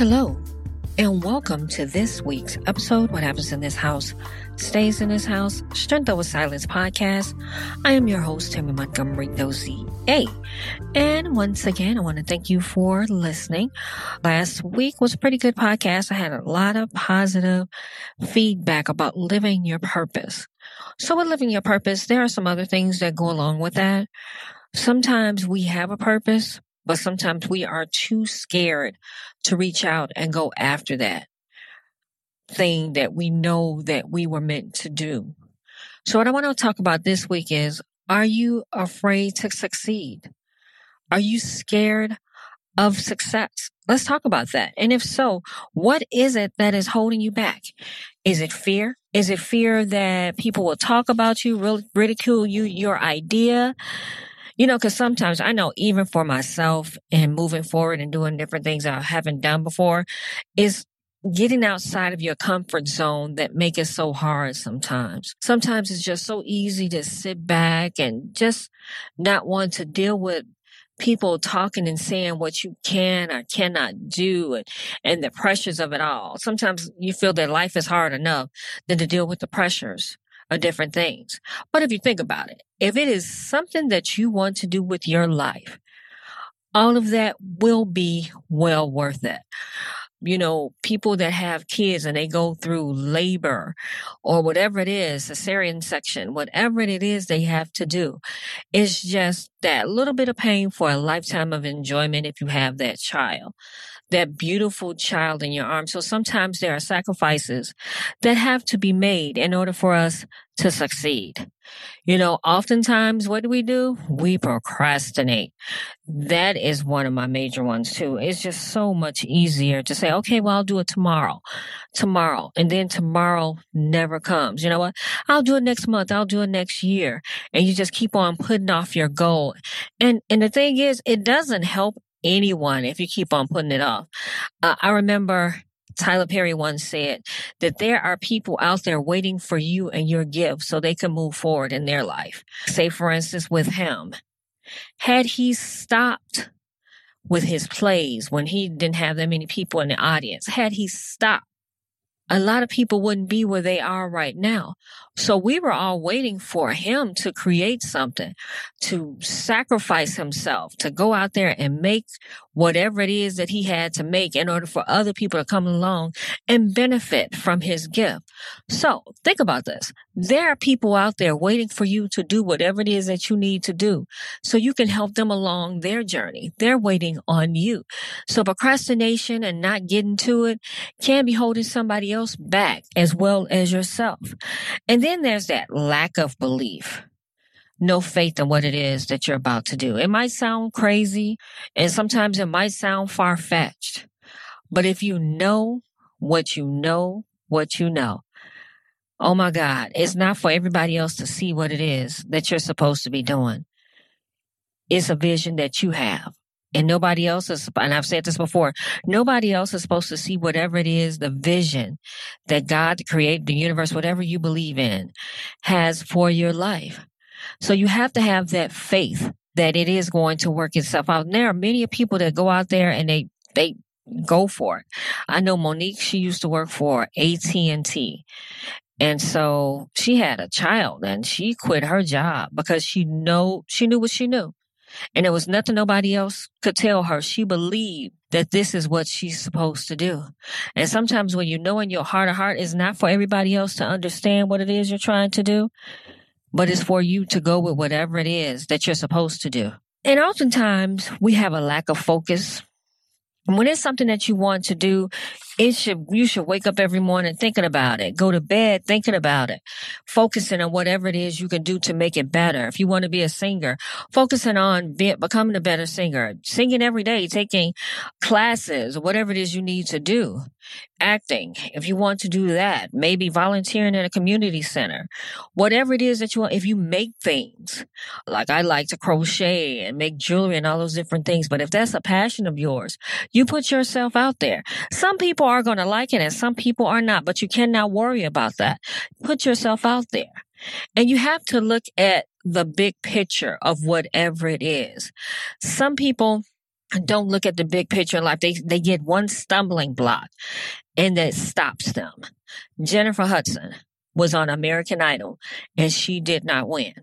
Hello, and welcome to this week's episode What Happens in This House Stays in This House Strength Over Silence podcast. I am your host, Tammy Montgomery, OCA. And once again, I want to thank you for listening. Last week was a pretty good podcast. I had a lot of positive feedback about living your purpose. So, with living your purpose, there are some other things that go along with that. Sometimes we have a purpose, but sometimes we are too scared to reach out and go after that thing that we know that we were meant to do. So what I want to talk about this week is, are you afraid to succeed? Are you scared of success? Let's talk about that. And if so, what is it that is holding you back? Is it fear? Is it fear that people will talk about you, ridicule you, your idea? You know, cause sometimes I know even for myself and moving forward and doing different things I haven't done before is getting outside of your comfort zone that make it so hard sometimes. Sometimes it's just so easy to sit back and just not want to deal with people talking and saying what you can or cannot do and, and the pressures of it all. Sometimes you feel that life is hard enough than to deal with the pressures of different things. But if you think about it, if it is something that you want to do with your life, all of that will be well worth it. You know, people that have kids and they go through labor or whatever it is, cesarean section, whatever it is they have to do. It's just that little bit of pain for a lifetime of enjoyment if you have that child that beautiful child in your arms. So sometimes there are sacrifices that have to be made in order for us to succeed. You know, oftentimes what do we do? We procrastinate. That is one of my major ones too. It's just so much easier to say, okay, well, I'll do it tomorrow, tomorrow. And then tomorrow never comes. You know what? I'll do it next month. I'll do it next year. And you just keep on putting off your goal. And, and the thing is, it doesn't help anyone if you keep on putting it off. Uh, I remember Tyler Perry once said that there are people out there waiting for you and your gift so they can move forward in their life. Say, for instance, with him, had he stopped with his plays when he didn't have that many people in the audience, had he stopped, a lot of people wouldn't be where they are right now. So we were all waiting for him to create something, to sacrifice himself, to go out there and make whatever it is that he had to make in order for other people to come along and benefit from his gift. So think about this. There are people out there waiting for you to do whatever it is that you need to do so you can help them along their journey. They're waiting on you. So procrastination and not getting to it can be holding somebody else back as well as yourself. And then then there's that lack of belief. No faith in what it is that you're about to do. It might sound crazy and sometimes it might sound far fetched. But if you know what you know, what you know, oh my God, it's not for everybody else to see what it is that you're supposed to be doing. It's a vision that you have and nobody else is, and I've said this before, nobody else is supposed to see whatever it is, the vision that God created the universe, whatever you believe in, has for your life. So you have to have that faith that it is going to work itself out. And there are many people that go out there and they, they go for it. I know Monique, she used to work for AT&T. And so she had a child and she quit her job because she know, she knew what she knew. And there was nothing nobody else could tell her. She believed that this is what she's supposed to do. And sometimes when you know in your heart of heart, it's not for everybody else to understand what it is you're trying to do, but it's for you to go with whatever it is that you're supposed to do. And oftentimes we have a lack of focus. When it's something that you want to do, it should, you should wake up every morning thinking about it. Go to bed thinking about it. Focusing on whatever it is you can do to make it better. If you want to be a singer, focusing on be, becoming a better singer, singing every day, taking classes, whatever it is you need to do. Acting, if you want to do that, maybe volunteering in a community center, whatever it is that you want, if you make things, like I like to crochet and make jewelry and all those different things, but if that's a passion of yours, you put yourself out there. Some people are going to like it and some people are not, but you cannot worry about that. Put yourself out there. And you have to look at the big picture of whatever it is. Some people don't look at the big picture in life. They, they get one stumbling block and that stops them. Jennifer Hudson was on American Idol and she did not win.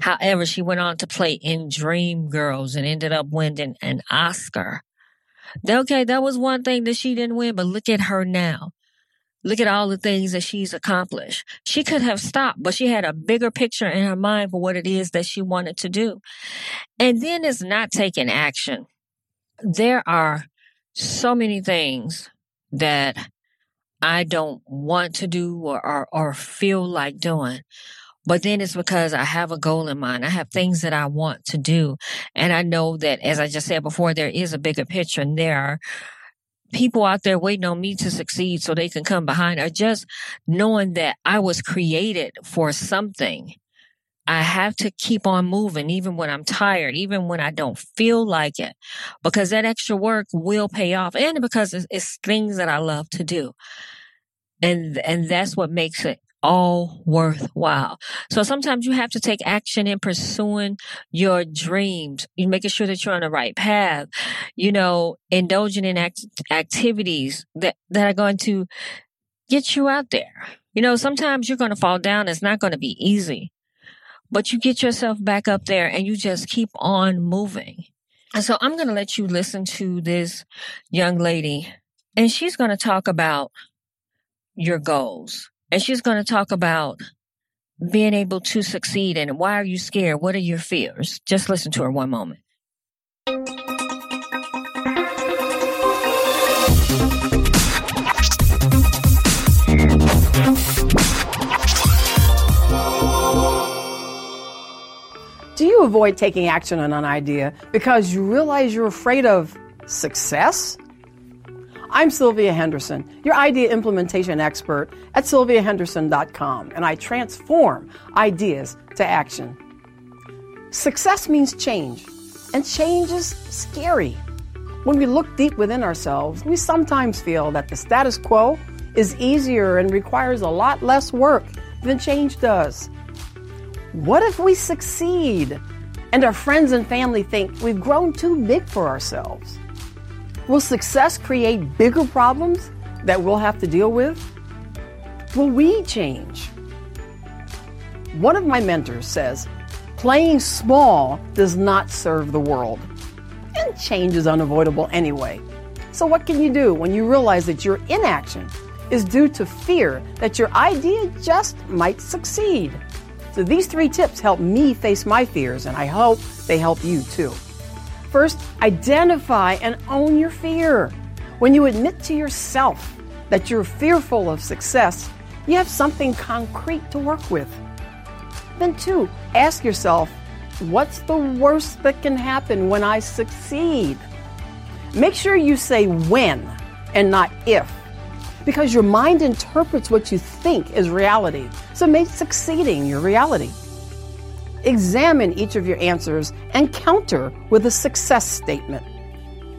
However, she went on to play in Dreamgirls and ended up winning an Oscar. Okay, that was one thing that she didn't win, but look at her now. Look at all the things that she's accomplished. She could have stopped, but she had a bigger picture in her mind for what it is that she wanted to do. And then it's not taking action. There are so many things that I don't want to do or, or, or feel like doing. But then it's because I have a goal in mind. I have things that I want to do. And I know that, as I just said before, there is a bigger picture and there are people out there waiting on me to succeed so they can come behind or just knowing that I was created for something. I have to keep on moving even when I'm tired, even when I don't feel like it, because that extra work will pay off and because it's, it's things that I love to do. And, and that's what makes it all worthwhile. So sometimes you have to take action in pursuing your dreams. You making sure that you're on the right path. You know, indulging in act- activities that that are going to get you out there. You know, sometimes you're going to fall down. It's not going to be easy, but you get yourself back up there and you just keep on moving. And so I'm going to let you listen to this young lady and she's going to talk about your goals and she's going to talk about being able to succeed and why are you scared? What are your fears? Just listen to her one moment. Do you avoid taking action on an idea because you realize you're afraid of success? I'm Sylvia Henderson, your idea implementation expert at sylviahenderson.com, and I transform ideas to action. Success means change, and change is scary. When we look deep within ourselves, we sometimes feel that the status quo is easier and requires a lot less work than change does. What if we succeed and our friends and family think we've grown too big for ourselves? Will success create bigger problems that we'll have to deal with? Will we change? One of my mentors says, playing small does not serve the world. And change is unavoidable anyway. So, what can you do when you realize that your inaction is due to fear that your idea just might succeed? So, these three tips help me face my fears, and I hope they help you too. First, identify and own your fear. When you admit to yourself that you're fearful of success, you have something concrete to work with. Then, two, ask yourself, what's the worst that can happen when I succeed? Make sure you say when and not if, because your mind interprets what you think is reality. So make succeeding your reality. Examine each of your answers and counter with a success statement.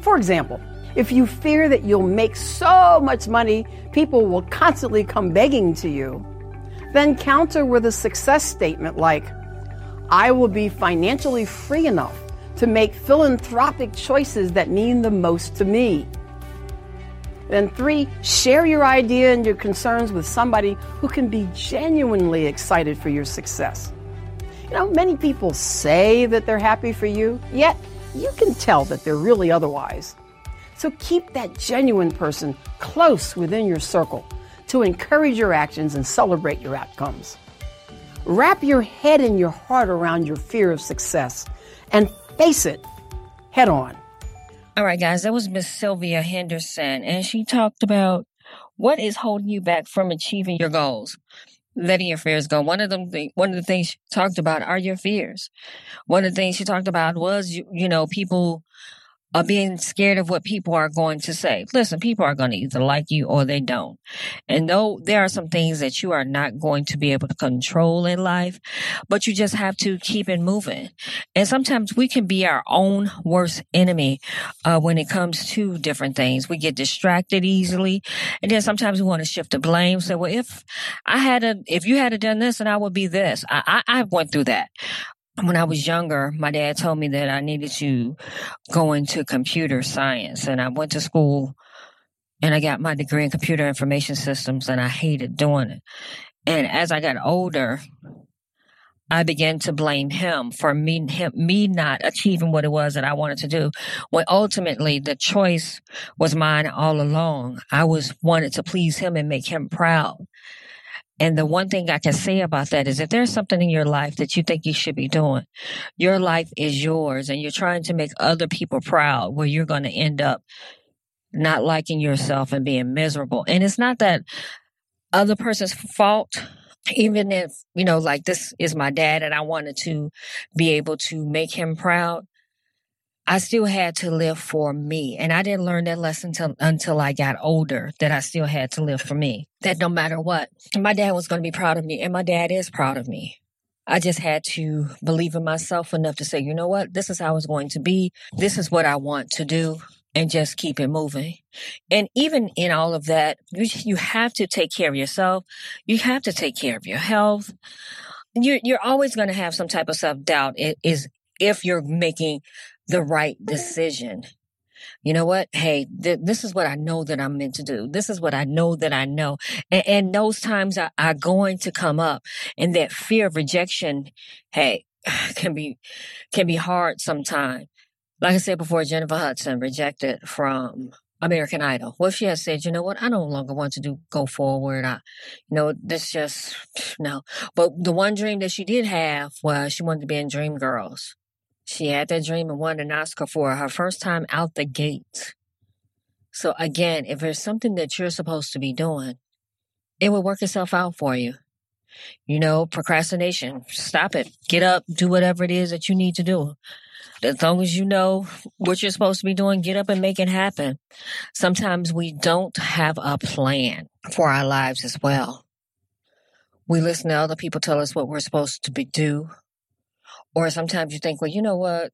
For example, if you fear that you'll make so much money, people will constantly come begging to you, then counter with a success statement like, I will be financially free enough to make philanthropic choices that mean the most to me. Then, three, share your idea and your concerns with somebody who can be genuinely excited for your success. You know, many people say that they're happy for you, yet you can tell that they're really otherwise. So keep that genuine person close within your circle to encourage your actions and celebrate your outcomes. Wrap your head and your heart around your fear of success and face it head on. All right, guys, that was Miss Sylvia Henderson, and she talked about what is holding you back from achieving your goals letting your fears go. One of them, one of the things she talked about are your fears. One of the things she talked about was, you, you know, people of being scared of what people are going to say. Listen, people are going to either like you or they don't. And though there are some things that you are not going to be able to control in life, but you just have to keep it moving. And sometimes we can be our own worst enemy uh, when it comes to different things. We get distracted easily. And then sometimes we want to shift the blame. Say, well, if I had a, if you had done this and I would be this, I, I, I went through that. When I was younger, my dad told me that I needed to go into computer science. And I went to school and I got my degree in computer information systems and I hated doing it. And as I got older, I began to blame him for me, him, me not achieving what it was that I wanted to do. When ultimately the choice was mine all along. I was wanted to please him and make him proud. And the one thing I can say about that is if there's something in your life that you think you should be doing, your life is yours and you're trying to make other people proud where you're going to end up not liking yourself and being miserable. And it's not that other person's fault even if, you know, like this is my dad and I wanted to be able to make him proud, I still had to live for me. And I didn't learn that lesson until, until I got older that I still had to live for me. That no matter what, my dad was going to be proud of me and my dad is proud of me. I just had to believe in myself enough to say, you know what? This is how it's going to be. This is what I want to do and just keep it moving. And even in all of that, you, you have to take care of yourself. You have to take care of your health. You're, you're always going to have some type of self doubt is if you're making the right decision. You know what? Hey, th- this is what I know that I'm meant to do. This is what I know that I know. And, and those times are, are going to come up and that fear of rejection, hey, can be, can be hard sometimes. Like I said before, Jennifer Hudson rejected from American Idol. Well, she had said, you know what, I no longer want to do go forward. I, you know, this just no. But the one dream that she did have was she wanted to be in Dreamgirls. She had that dream and won an Oscar for her first time out the gate. So again, if there's something that you're supposed to be doing, it will work itself out for you. You know, procrastination, stop it. Get up, do whatever it is that you need to do. As long as you know what you're supposed to be doing, get up and make it happen. Sometimes we don't have a plan for our lives as well. We listen to other people tell us what we're supposed to be do. Or sometimes you think, well, you know what?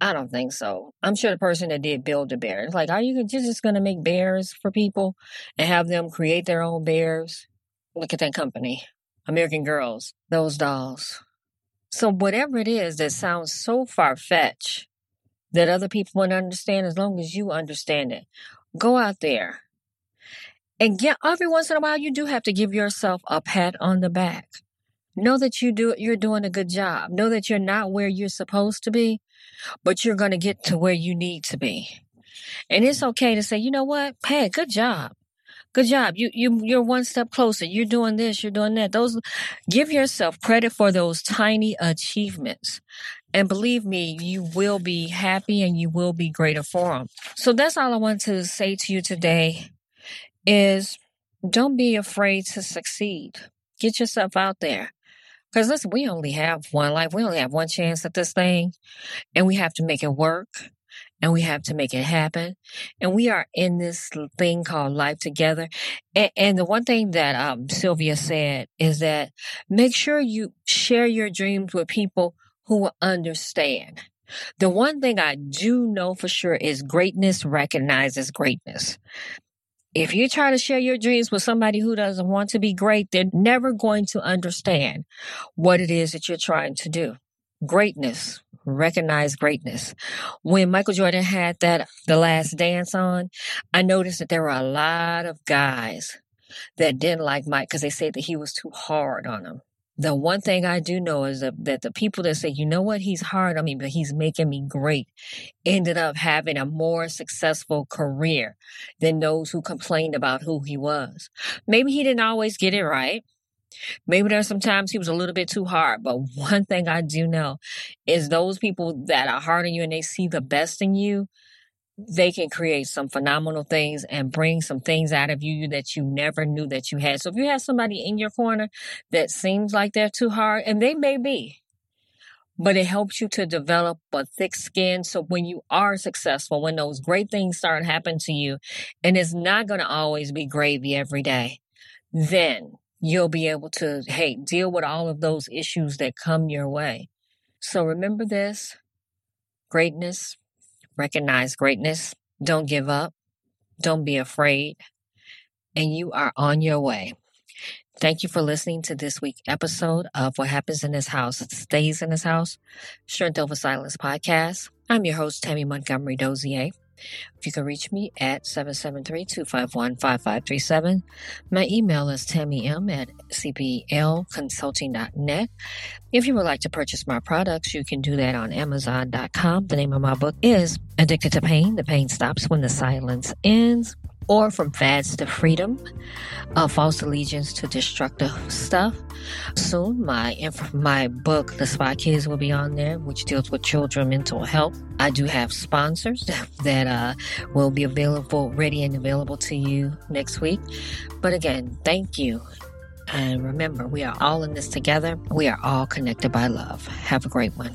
I don't think so. I'm sure the person that did build a bear, it's like, are you just going to make bears for people and have them create their own bears? Look at that company. American Girls, those dolls. So whatever it is that sounds so far fetched that other people won't understand as long as you understand it, go out there. And get every once in a while you do have to give yourself a pat on the back. Know that you do you're doing a good job. Know that you're not where you're supposed to be, but you're going to get to where you need to be. And it's okay to say, you know what? Hey, good job. Good job. You you you're one step closer. You're doing this, you're doing that. Those give yourself credit for those tiny achievements. And believe me, you will be happy and you will be greater for them. So that's all I want to say to you today is don't be afraid to succeed. Get yourself out there. Because listen, we only have one life. We only have one chance at this thing and we have to make it work and we have to make it happen. And we are in this thing called life together. And, and the one thing that um, Sylvia said is that make sure you share your dreams with people who will understand. The one thing I do know for sure is greatness recognizes greatness. If you try to share your dreams with somebody who doesn't want to be great, they're never going to understand what it is that you're trying to do. Greatness recognize greatness. When Michael Jordan had that The Last Dance on, I noticed that there were a lot of guys that didn't like Mike because they said that he was too hard on them. The one thing I do know is that, that the people that say, you know what, he's hard on me, but he's making me great, ended up having a more successful career than those who complained about who he was. Maybe he didn't always get it right. Maybe there there's sometimes he was a little bit too hard, but one thing I do know is those people that are hard on you and they see the best in you, they can create some phenomenal things and bring some things out of you that you never knew that you had. So if you have somebody in your corner that seems like they're too hard, and they may be, but it helps you to develop a thick skin. So when you are successful, when those great things start happening to you, and it's not going to always be gravy every day, then you'll be able to, hey, deal with all of those issues that come your way. So remember this greatness, recognize greatness, don't give up, don't be afraid, and you are on your way. Thank you for listening to this week's episode of What Happens in This House Stays in This House, Strength Over Silence podcast. I'm your host, Tammy Montgomery Dozier. If you can reach me at 773-251-5537. My email is tammym at cplconsulting.net. If you would like to purchase my products, you can do that on amazon.com. The name of my book is Addicted to Pain. The Pain Stops When the Silence Ends or from fads to freedom, uh, false allegiance to destructive stuff. Soon, my my book, The Spy Kids, will be on there, which deals with children mental health. I do have sponsors that uh, will be available, ready and available to you next week. But again, thank you. And remember, we are all in this together. We are all connected by love. Have a great one.